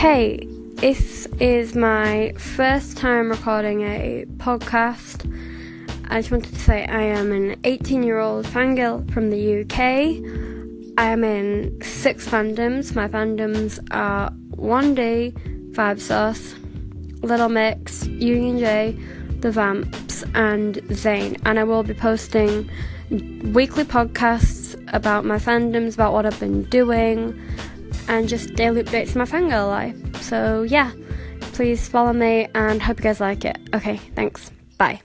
Hey, this is my first time recording a podcast. I just wanted to say I am an 18 year old fangirl from the UK. I am in six fandoms. My fandoms are 1D, Five Sauce, Little Mix, Union J, The Vamps, and Zayn. And I will be posting weekly podcasts about my fandoms, about what I've been doing, and just daily updates of my fangirl life. So, yeah, please follow me and hope you guys like it. Okay, thanks. Bye.